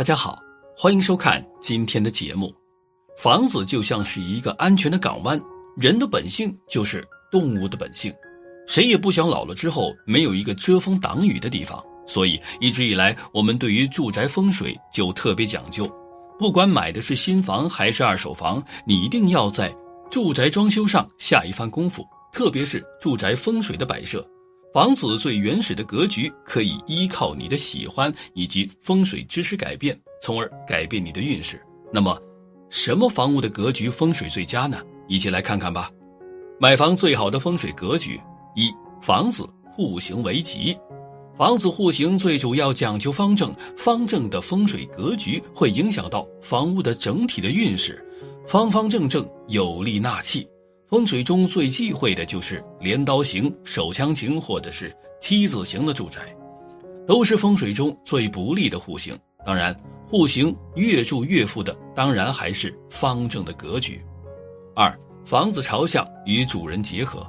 大家好，欢迎收看今天的节目。房子就像是一个安全的港湾，人的本性就是动物的本性，谁也不想老了之后没有一个遮风挡雨的地方。所以一直以来，我们对于住宅风水就特别讲究。不管买的是新房还是二手房，你一定要在住宅装修上下一番功夫，特别是住宅风水的摆设。房子最原始的格局可以依靠你的喜欢以及风水知识改变，从而改变你的运势。那么，什么房屋的格局风水最佳呢？一起来看看吧。买房最好的风水格局：一、房子户型为吉。房子户型最主要讲究方正，方正的风水格局会影响到房屋的整体的运势，方方正正有力纳气。风水中最忌讳的就是镰刀形、手枪形或者是梯字形的住宅，都是风水中最不利的户型。当然，户型越住越富的，当然还是方正的格局。二、房子朝向与主人结合，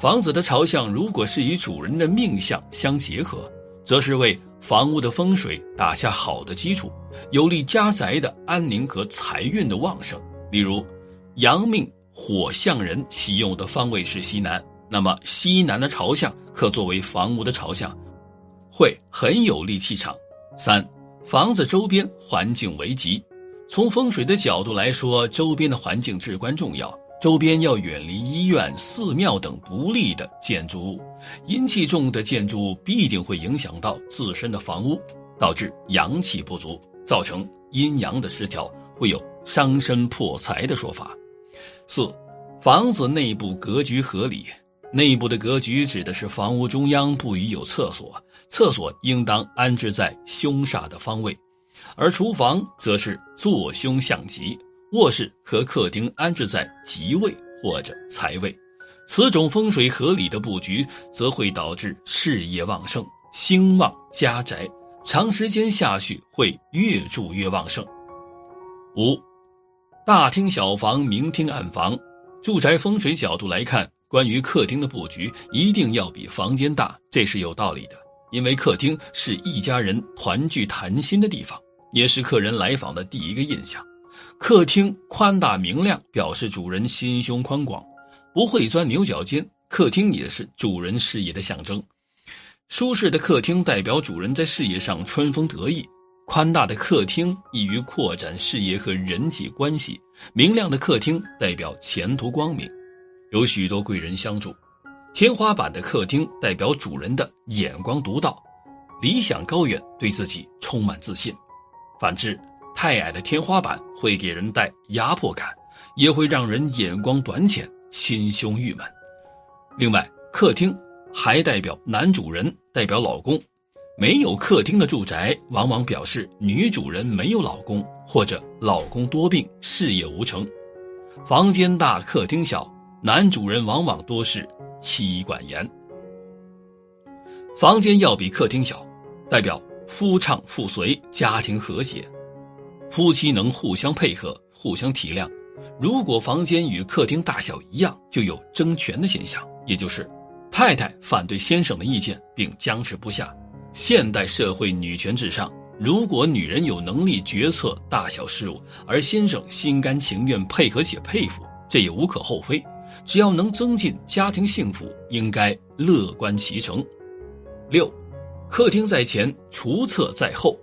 房子的朝向如果是与主人的命相相结合，则是为房屋的风水打下好的基础，有利家宅的安宁和财运的旺盛。例如，阳命。火象人喜用的方位是西南，那么西南的朝向可作为房屋的朝向，会很有力气场。三，房子周边环境为吉。从风水的角度来说，周边的环境至关重要，周边要远离医院、寺庙等不利的建筑物，阴气重的建筑必定会影响到自身的房屋，导致阳气不足，造成阴阳的失调，会有伤身破财的说法。四，房子内部格局合理。内部的格局指的是房屋中央不宜有厕所，厕所应当安置在凶煞的方位，而厨房则是坐凶向吉。卧室和客厅安置在吉位或者财位。此种风水合理的布局，则会导致事业旺盛、兴旺家宅，长时间下去会越住越旺盛。五。大厅小房、明厅暗房，住宅风水角度来看，关于客厅的布局一定要比房间大，这是有道理的。因为客厅是一家人团聚谈心的地方，也是客人来访的第一个印象。客厅宽大明亮，表示主人心胸宽广，不会钻牛角尖。客厅也是主人事业的象征，舒适的客厅代表主人在事业上春风得意。宽大的客厅易于扩展视野和人际关系，明亮的客厅代表前途光明，有许多贵人相助。天花板的客厅代表主人的眼光独到，理想高远，对自己充满自信。反之，太矮的天花板会给人带压迫感，也会让人眼光短浅，心胸郁闷。另外，客厅还代表男主人，代表老公。没有客厅的住宅，往往表示女主人没有老公，或者老公多病，事业无成。房间大，客厅小，男主人往往多是妻管严。房间要比客厅小，代表夫唱妇随，家庭和谐，夫妻能互相配合，互相体谅。如果房间与客厅大小一样，就有争权的现象，也就是太太反对先生的意见，并僵持不下。现代社会女权至上，如果女人有能力决策大小事务，而先生心甘情愿配合且佩服，这也无可厚非。只要能增进家庭幸福，应该乐观其成。六，客厅在前，厨厕在后。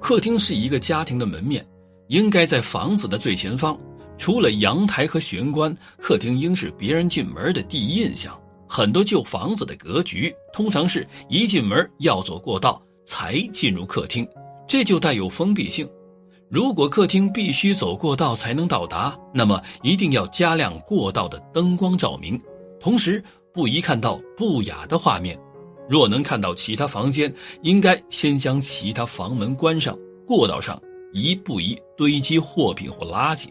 客厅是一个家庭的门面，应该在房子的最前方。除了阳台和玄关，客厅应是别人进门的第一印象。很多旧房子的格局，通常是一进门要走过道才进入客厅，这就带有封闭性。如果客厅必须走过道才能到达，那么一定要加亮过道的灯光照明，同时不宜看到不雅的画面。若能看到其他房间，应该先将其他房门关上。过道上宜不宜堆积货品或垃圾。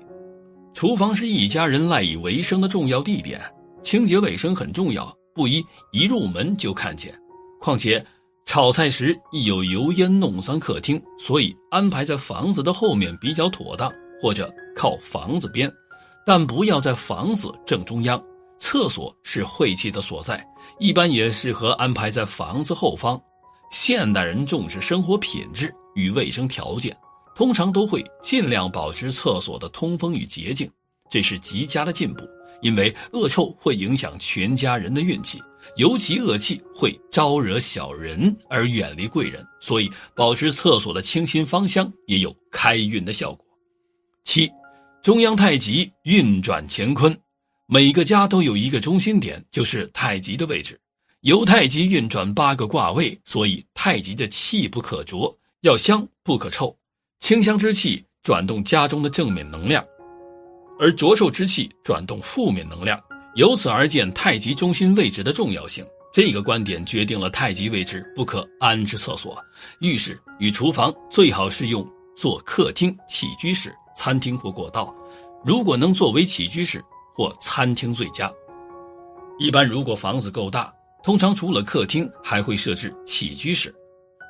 厨房是一家人赖以为生的重要地点。清洁卫生很重要，不宜一入门就看见。况且，炒菜时易有油烟弄脏客厅，所以安排在房子的后面比较妥当，或者靠房子边，但不要在房子正中央。厕所是晦气的所在，一般也适合安排在房子后方。现代人重视生活品质与卫生条件，通常都会尽量保持厕所的通风与洁净，这是极佳的进步。因为恶臭会影响全家人的运气，尤其恶气会招惹小人而远离贵人，所以保持厕所的清新芳香也有开运的效果。七，中央太极运转乾坤，每个家都有一个中心点，就是太极的位置。由太极运转八个卦位，所以太极的气不可浊，要香不可臭。清香之气转动家中的正面能量。而浊臭之气转动负面能量，由此而见太极中心位置的重要性。这个观点决定了太极位置不可安置厕所、浴室与厨房，最好是用做客厅、起居室、餐厅或过道。如果能作为起居室或餐厅最佳。一般如果房子够大，通常除了客厅还会设置起居室。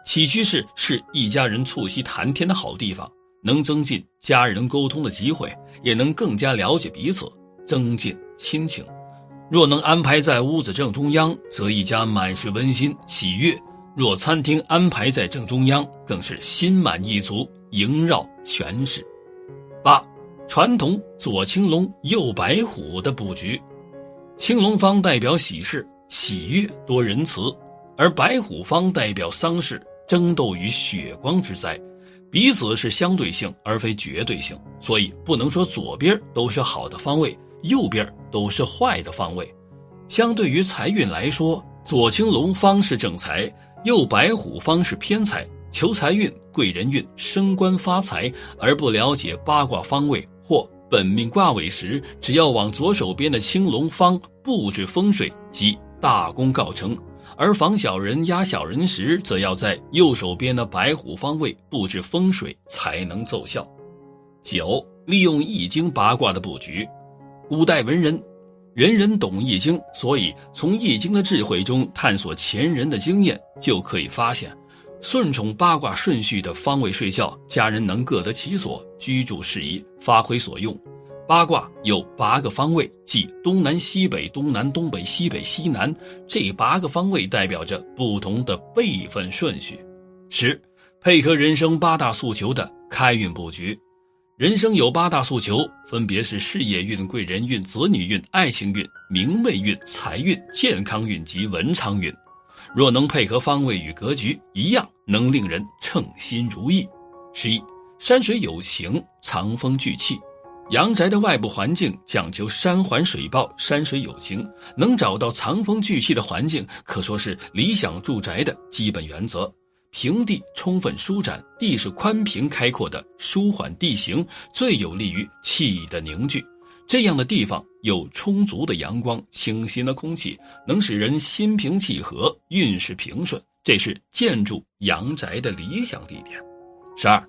起居室是一家人促膝谈天的好地方。能增进家人沟通的机会，也能更加了解彼此，增进亲情。若能安排在屋子正中央，则一家满是温馨喜悦；若餐厅安排在正中央，更是心满意足，萦绕全市。八，传统左青龙右白虎的布局，青龙方代表喜事、喜悦、多仁慈，而白虎方代表丧事、争斗与血光之灾。彼此是相对性而非绝对性，所以不能说左边都是好的方位，右边都是坏的方位。相对于财运来说，左青龙方是正财，右白虎方是偏财。求财运、贵人运、升官发财，而不了解八卦方位或本命卦位时，只要往左手边的青龙方布置风水，即大功告成。而防小人压小人时，则要在右手边的白虎方位布置风水，才能奏效。九，利用易经八卦的布局。古代文人，人人懂易经，所以从易经的智慧中探索前人的经验，就可以发现，顺从八卦顺序的方位睡觉，家人能各得其所，居住适宜，发挥所用。八卦有八个方位，即东南西北、东南东北、西北西南。这八个方位代表着不同的辈分顺序。十，配合人生八大诉求的开运布局。人生有八大诉求，分别是事业运、贵人运、子女运、爱情运、名位运、财运、健康运及文昌运。若能配合方位与格局，一样能令人称心如意。十一，山水有情，藏风聚气。阳宅的外部环境讲究山环水抱、山水有情，能找到藏风聚气的环境，可说是理想住宅的基本原则。平地充分舒展，地势宽平开阔的舒缓地形，最有利于气的凝聚。这样的地方有充足的阳光、清新的空气，能使人心平气和、运势平顺，这是建筑阳宅的理想地点。十二，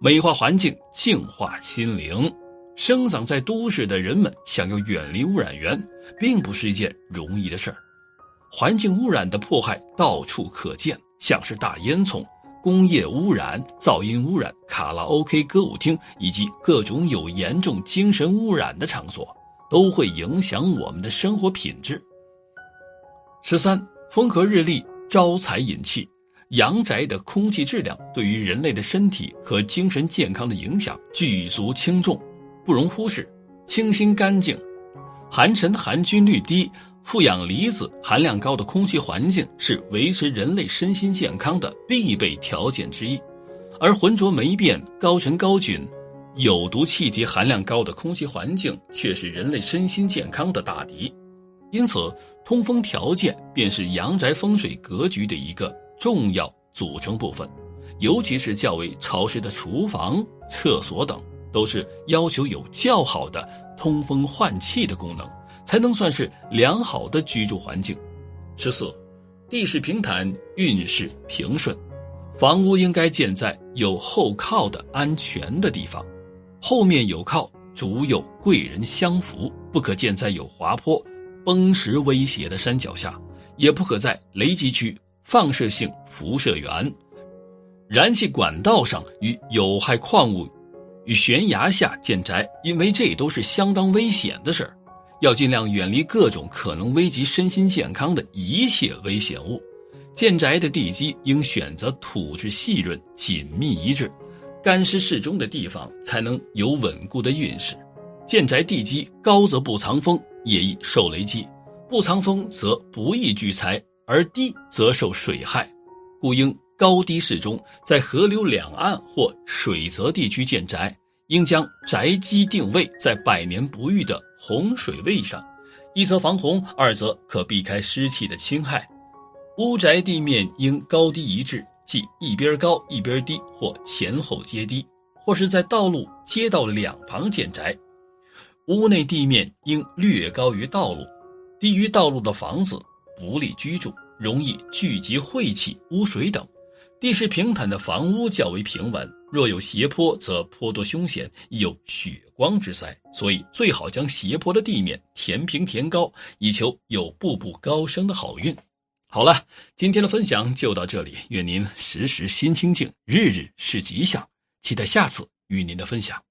美化环境，净化心灵。生长在都市的人们想要远离污染源，并不是一件容易的事儿。环境污染的迫害到处可见，像是大烟囱、工业污染、噪音污染、卡拉 OK、歌舞厅以及各种有严重精神污染的场所，都会影响我们的生活品质。十三，风和日丽，招财引气。阳宅的空气质量对于人类的身体和精神健康的影响举足轻重。不容忽视，清新干净、含尘含菌率低、富氧离子含量高的空气环境是维持人类身心健康的必备条件之一，而浑浊霉变、高尘高菌、有毒气体含量高的空气环境却是人类身心健康的大敌。因此，通风条件便是阳宅风水格局的一个重要组成部分，尤其是较为潮湿的厨房、厕所等。都是要求有较好的通风换气的功能，才能算是良好的居住环境。十四，地势平坦，运势平顺，房屋应该建在有后靠的安全的地方，后面有靠，足有贵人相扶，不可建在有滑坡、崩石威胁的山脚下，也不可在雷击区、放射性辐射源、燃气管道上与有害矿物。与悬崖下建宅，因为这都是相当危险的事儿，要尽量远离各种可能危及身心健康的一切危险物。建宅的地基应选择土质细润、紧密一致，干湿适中的地方才能有稳固的运势。建宅地基高则不藏风，也易受雷击；不藏风则不易聚财，而低则受水害。故应高低适中，在河流两岸或水泽地区建宅，应将宅基定位在百年不遇的洪水位上，一则防洪，二则可避开湿气的侵害。屋宅地面应高低一致，即一边高一边低，或前后皆低，或是在道路、街道两旁建宅。屋内地面应略高于道路，低于道路的房子不利居住，容易聚集晦气、污水等。地势平坦的房屋较为平稳，若有斜坡则颇多凶险，亦有血光之灾。所以最好将斜坡的地面填平填高，以求有步步高升的好运。好了，今天的分享就到这里，愿您时时心清静，日日是吉祥。期待下次与您的分享。